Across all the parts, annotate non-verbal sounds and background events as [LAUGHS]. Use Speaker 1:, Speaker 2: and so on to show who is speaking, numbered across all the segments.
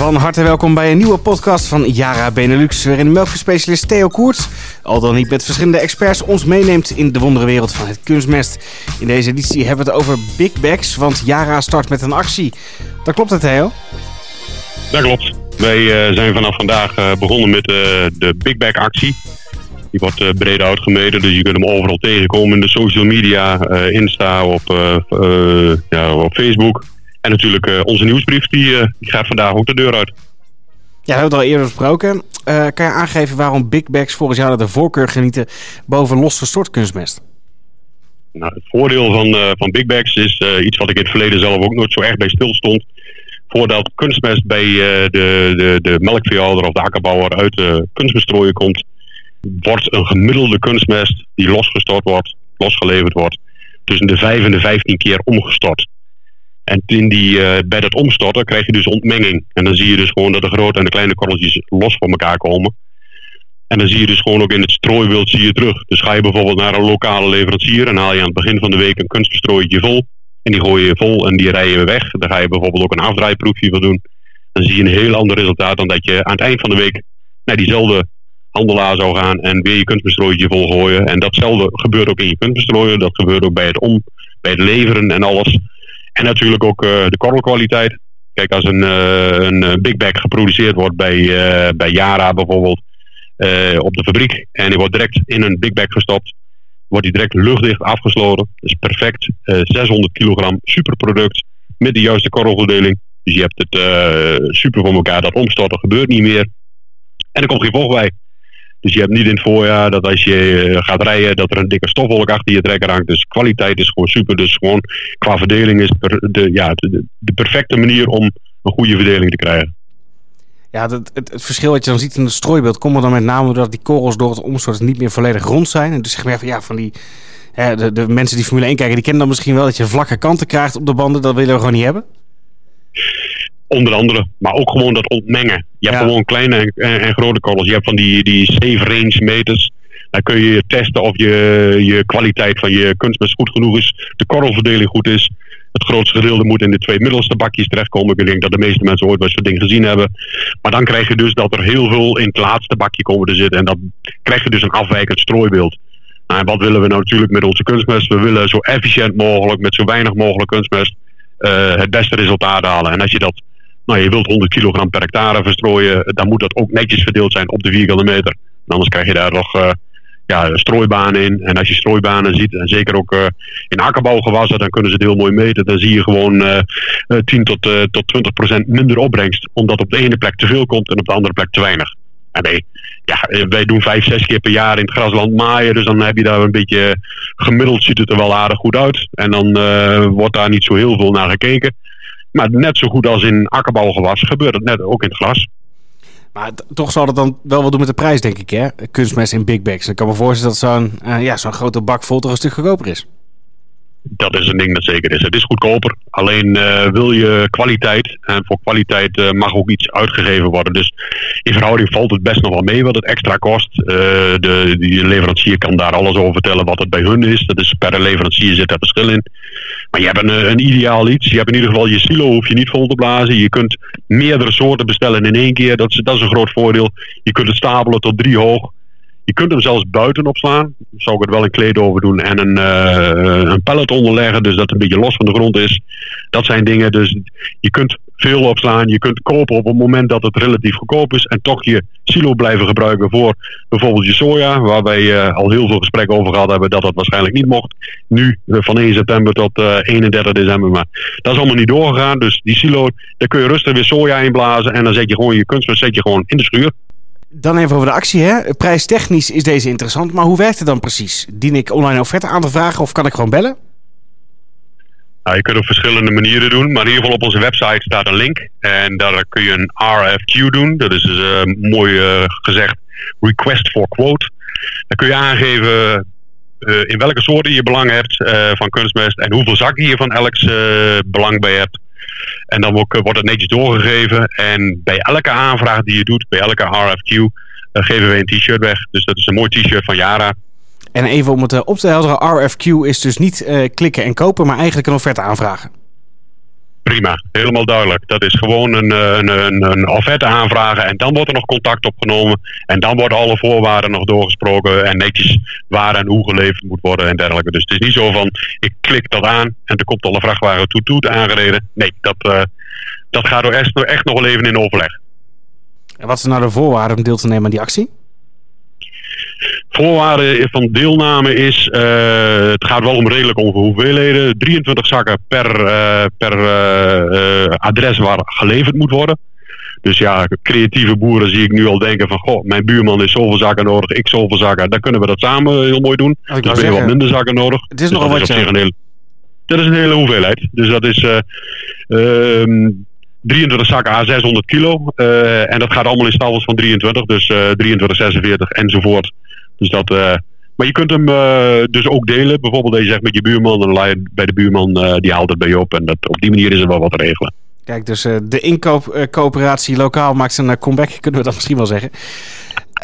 Speaker 1: Van harte welkom bij een nieuwe podcast van Yara Benelux, waarin melkverspecialist Theo Koerts, al dan niet met verschillende experts, ons meeneemt in de wonderenwereld van het kunstmest. In deze editie hebben we het over Big Bags, want Yara start met een actie. Dat klopt het, Theo?
Speaker 2: Dat klopt. Wij uh, zijn vanaf vandaag uh, begonnen met uh, de Big Bag actie. Die wordt breed uitgemeten, dus je kunt hem overal tegenkomen in de social media, Insta, op, ja, op Facebook. En natuurlijk uh, onze nieuwsbrief, die, uh, die, gaat vandaag ook de deur uit.
Speaker 1: Ja, we hebben het al eerder besproken. Uh, kan je aangeven waarom Big Bags volgens jou de voorkeur genieten boven losgestort kunstmest?
Speaker 2: Nou, het voordeel van, van Big Bags is iets wat ik in het verleden zelf ook nooit zo erg bij stilstond. Voordat kunstmest bij de, de, de melkveehouder of de akkerbouwer uit de kunstmeststrooien komt, wordt een gemiddelde kunstmest die losgestort wordt, losgeleverd wordt, tussen de 5 en de 15 keer omgestort. En in die, uh, bij dat omstorten krijg je dus ontmenging. En dan zie je dus gewoon dat de grote en de kleine korreltjes los van elkaar komen. En dan zie je dus gewoon ook in het strooiwild zie je terug. Dus ga je bijvoorbeeld naar een lokale leverancier en haal je aan het begin van de week een kunstverstrooitje vol. En die gooi je vol en die rij je weg. Dan ga je bijvoorbeeld ook een afdraaiproefje van doen. Dan zie je een heel ander resultaat dan dat je aan het eind van de week naar diezelfde handelaar zou gaan en weer je kunstbestrooitje vol gooien. En datzelfde gebeurt ook in je kunstbestrooien. Dat gebeurt ook bij het om, bij het leveren en alles. En natuurlijk ook uh, de korrelkwaliteit. Kijk, als een, uh, een eh, Big Bag geproduceerd wordt bij, bij Yara bijvoorbeeld op de fabriek en die wordt direct in een Big Bag gestopt, wordt die direct luchtdicht afgesloten. Dat is perfect. 600 kilogram superproduct met de juiste korrelverdeling. Dus je hebt het super voor elkaar. Dat omstorten gebeurt niet meer. En er komt geen vocht bij. Dus je hebt niet in het voorjaar dat als je eh, gaat rijden, dat er een dikke stofwolk achter je trekker hangt. Dus kwaliteit is gewoon super. Dus gewoon qua verdeling is de, ja, de, de perfecte manier om een goede verdeling te krijgen.
Speaker 1: Ja, het, het, het, verschil wat je dan ziet in het strooibeeld komt er dan met name doordat die korrels door het omstorten niet meer volledig rond zijn. En dus zeg maar van ja, van die, de, de mensen die Formule 1 kijken, die kennen dan misschien wel dat je vlakke kanten krijgt op de banden. Dat willen we gewoon niet hebben.
Speaker 2: Onder andere, maar ook gewoon dat ontmengen. Je hebt gewoon kleine en, en, grote korrels. Je hebt van die, die safe range meters. Dan kun je testen of je, je kwaliteit van je kunstmest goed genoeg is. De korrelverdeling goed is. Het grootste gedeelte moet in de twee middelste bakjes terechtkomen. Ik denk dat de meeste mensen ooit wel zo'n ding gezien hebben. Maar dan krijg je dus dat er heel veel in het laatste bakje komen te zitten. En dan krijg je dus een afwijkend strooibeeld. Nou, en wat willen we nou natuurlijk met onze kunstmest? We willen zo efficiënt mogelijk, met zo weinig mogelijk kunstmest, uh, het beste resultaat halen. En als je dat nou, je wilt 100 kilogram per hectare verstrooien, dan moet dat ook netjes verdeeld zijn op de vierkante meter. anders krijg je daar nog uh, ja, strooibanen in. En als je strooibanen ziet, en zeker ook uh, in akkerbouwgewassen, dan kunnen ze het heel mooi meten. Dan zie je gewoon uh, 10 tot, tot 20 procent minder opbrengst, omdat op de ene plek te veel komt en op de andere plek te weinig. En nee, ja, wij doen vijf, zes keer per jaar in het grasland maaien. Dus dan heb je daar een beetje gemiddeld ziet het er wel aardig goed uit. En dan wordt daar niet zo heel veel naar gekeken. Maar net zo goed als in akkerbouwgewas gebeurt het net ook in het glas.
Speaker 1: Maar toch zal het dan wel wat doen met de prijs, denk ik, hè? Kunstmest in big bags. Ik kan me voorstellen dat zo'n uh, ja, zo'n grote bak vol toch een stuk goedkoper is
Speaker 2: dat is een ding dat zeker is. Het is goedkoper. Alleen uh, wil je kwaliteit. En voor kwaliteit uh, mag ook iets uitgegeven worden. Dus in verhouding valt het best nog wel mee wat het extra kost. Uh, de, die leverancier kan daar alles over vertellen wat het bij hun is. Dat is per leverancier zit er verschil in. Maar je hebt een, een ideaal iets. Je hebt in ieder geval je silo hoef je niet vol te blazen. Je kunt meerdere soorten bestellen in één keer. Dat is, dat is een groot voordeel. Je kunt het stapelen tot drie hoog. Je kunt hem zelfs buiten opslaan. Zou ik er wel een kleed over doen en een, uh, een pallet onderleggen, dus dat het een beetje los van de grond is. Dat zijn dingen, dus je kunt veel opslaan. Je kunt kopen op het moment dat het relatief goedkoop is en toch je silo blijven gebruiken voor bijvoorbeeld je soja, waar wij uh, al heel veel gesprekken over gehad hebben dat dat waarschijnlijk niet mocht. Nu uh, van 1 september tot uh, 31 december, maar dat is allemaal niet doorgegaan. Dus die silo, daar kun je rustig weer soja inblazen en dan zet je gewoon je kunstmest zet je gewoon in de schuur.
Speaker 1: Dan even over de actie. Hè? Prijstechnisch is deze interessant, maar hoe werkt het dan precies? Dien ik online offerte aan te vragen of kan ik gewoon bellen?
Speaker 2: Nou, je kunt op verschillende manieren doen, maar in ieder geval op onze website staat een link. En daar kun je een RFQ doen. Dat is dus uh, mooi uh, gezegd Request for Quote. Dan kun je aangeven uh, in welke soorten je belang hebt van kunstmest en hoeveel zakken je van elk belang bij hebt. En dan wordt het netjes doorgegeven. En bij elke aanvraag die je doet, bij elke RFQ, eh, geven we een t-shirt weg. Dus dat is een mooi t-shirt van Yara.
Speaker 1: En even om het uh, op te helderen, RFQ is dus niet klikken en kopen, maar eigenlijk een offerte aanvragen.
Speaker 2: Prima. Helemaal duidelijk. Dat is gewoon een, een, een, een offerte aanvragen en dan wordt er nog contact opgenomen. En dan worden alle voorwaarden nog doorgesproken en netjes waar en hoe geleverd moet worden en dergelijke. Dus het is niet zo van, ik klik dat aan en er komt al een vrachtwagen toet toet aangereden. Nee, dat, uh, dat gaat er echt, echt nog wel even in overleg.
Speaker 1: En wat zijn nou de voorwaarden om deel te nemen aan die actie?
Speaker 2: Voorwaarde van deelname is, uh, het gaat wel om redelijk hoeveelheden. 23 zakken per, uh, per uh, adres waar geleverd moet worden. Dus ja, creatieve boeren zie ik nu al denken van, goh, mijn buurman is zoveel zakken nodig, ik zoveel zakken. Dan kunnen we dat samen heel mooi doen. Oh, dan ben je wat minder zakken nodig.
Speaker 1: Het is dus nogal wat je...
Speaker 2: Een hele, dat is een hele hoeveelheid. Dus dat is... Uh, 23 zakken A 600 kilo. Uh, en dat gaat allemaal in stapels van 23. Dus uh, 23, 46 enzovoort. Dus dat, uh, maar je kunt hem dus ook delen. Bijvoorbeeld dat je zegt met je buurman. En dan bij de buurman, die haalt het bij je op. En dat, op die manier is er wel wat te regelen.
Speaker 1: Kijk, dus de inkoopcoöperatie lokaal maakt zijn comeback. [LAUGHS] Kunnen we dat misschien wel zeggen.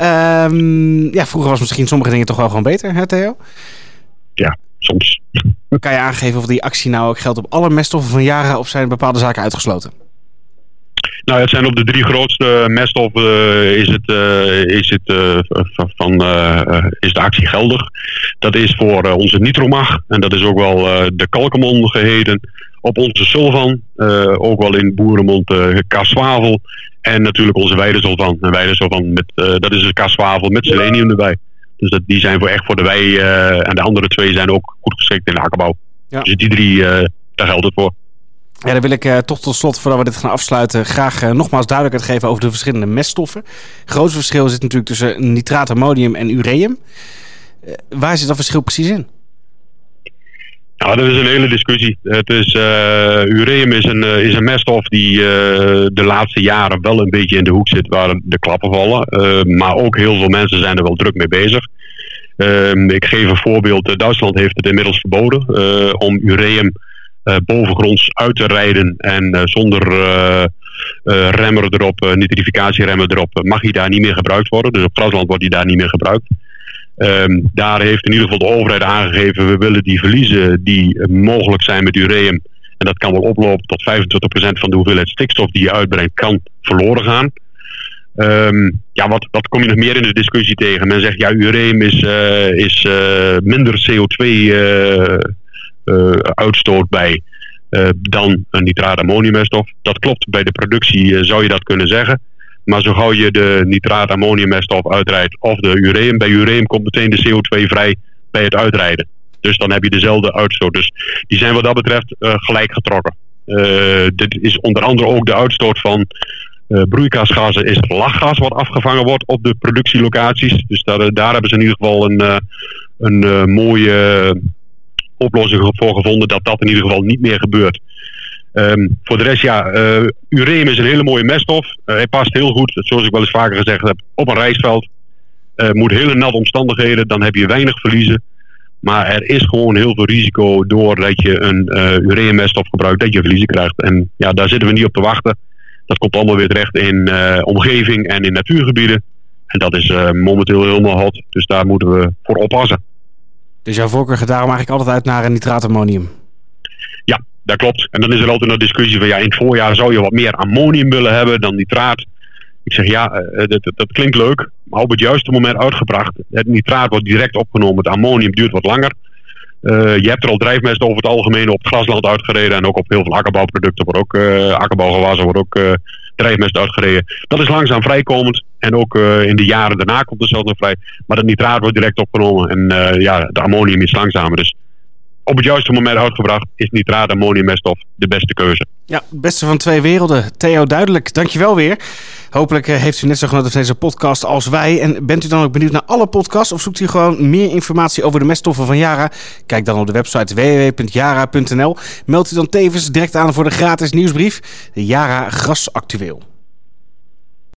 Speaker 1: Um, ja, vroeger was misschien sommige dingen toch wel gewoon beter, hè Theo?
Speaker 2: Ja, soms. [LAUGHS]
Speaker 1: Kan je aangeven of die actie nou ook geldt op alle meststoffen van jaren of zijn bepaalde zaken uitgesloten?
Speaker 2: Nou, het zijn op de drie grootste meststoffen uh, is, het, uh, is, het, uh, van, is de actie geldig. Dat is voor onze nitromag en dat is ook wel de kalkemon geheten. Op onze sulvan, ook wel in boerenmond kaswavel. En natuurlijk onze weidesulvan. En weidesulvan met, dat is een kaswavel met selenium erbij. Dus dat, die zijn voor echt voor de wei. en de andere twee zijn ook goed geschikt in de akkerbouw. Ja. Dus die drie, daar geldt het voor.
Speaker 1: Ja, dan wil ik uh, toch tot slot, voordat we dit gaan afsluiten, graag uh, nogmaals duidelijkheid geven over de verschillende meststoffen. Het grootste verschil zit natuurlijk tussen nitraat, ammonium en ureum. Uh, waar zit dat verschil precies in?
Speaker 2: Nou, dat is een hele discussie. Het is, ureum is een, is een meststof die de laatste jaren wel een beetje in de hoek zit waar de klappen vallen. maar ook heel veel mensen zijn er wel druk mee bezig. Ehm, ik geef een voorbeeld. Duitsland heeft het inmiddels verboden om ureum bovengronds uit te rijden en uh, zonder uh, remmer erop, nitrificatieremmer erop, mag hij daar niet meer gebruikt worden. Dus op grasland wordt hij daar niet meer gebruikt. Um, daar heeft in ieder geval de overheid aangegeven, we willen die verliezen die mogelijk zijn met ureum. En dat kan wel oplopen tot 25% van de hoeveelheid stikstof die je uitbrengt, kan verloren gaan. Um, ja, wat, kom je nog meer in de discussie tegen? Men zegt, ja, ureum is, is minder CO2 uh, uh, uitstoot bij uh, dan een nitraat-ammoniummeststof. Dat klopt, bij de productie uh, zou je dat kunnen zeggen. Maar zo gauw je de nitraat-ammoniummeststof uitrijdt of de ureum, bij ureum komt meteen de CO2 vrij bij het uitrijden. Dus dan heb je dezelfde uitstoot. Dus die zijn wat dat betreft gelijk getrokken. dit is onder andere ook de uitstoot van uh, broeikasgassen is lachgas wat afgevangen wordt op de productielocaties. Dus daar, daar hebben ze in ieder geval een, een mooie oplossing voor gevonden dat dat in ieder geval niet meer gebeurt. Um, voor de rest, ja, uh, ureum is een hele mooie meststof. Uh, hij past heel goed, zoals ik wel eens vaker gezegd heb, op een rijstveld. Uh, moet hele natte omstandigheden, dan heb je weinig verliezen. Maar er is gewoon heel veel risico doordat je een uh, ureummeststof gebruikt, dat je verliezen krijgt. En ja, daar zitten we niet op te wachten. Dat komt allemaal weer terecht in omgeving en in natuurgebieden. En dat is momenteel helemaal hot, dus daar moeten we voor oppassen.
Speaker 1: Dus jouw voorkeur gaat daarom eigenlijk altijd uit naar een nitraatammonium?
Speaker 2: Ja, dat klopt. En dan is er altijd een discussie van ja, in het voorjaar zou je wat meer ammonium willen hebben dan nitraat. Ik zeg ja, eh, dat, dat klinkt leuk, maar op het juiste moment uitgebracht. Het nitraat wordt direct opgenomen, het ammonium duurt wat langer. Uh, je hebt er al drijfmest over het algemeen op het grasland uitgereden en ook op heel veel akkerbouwproducten wordt ook uh, akkerbouwgewassen wordt ook drijfmest uitgereden. Dat is langzaam vrijkomend. En ook uh, in de jaren daarna komt er zelfs nog vrij. Maar dat nitraat wordt direct opgenomen. En uh, ja, de ammonium is langzamer. Dus op het juiste moment uitgebracht is nitraat ammoniummeststof de beste keuze.
Speaker 1: Ja, beste van twee werelden. Theo, duidelijk. Dankjewel weer. Hopelijk uh, heeft u net zo genoten van deze podcast als wij. En bent u dan ook benieuwd naar alle podcasts of zoekt u gewoon meer informatie over de meststoffen van Yara? Kijk dan op de website www.yara.nl. Meld u dan tevens direct aan voor de gratis nieuwsbrief, de Yara Gras Actueel.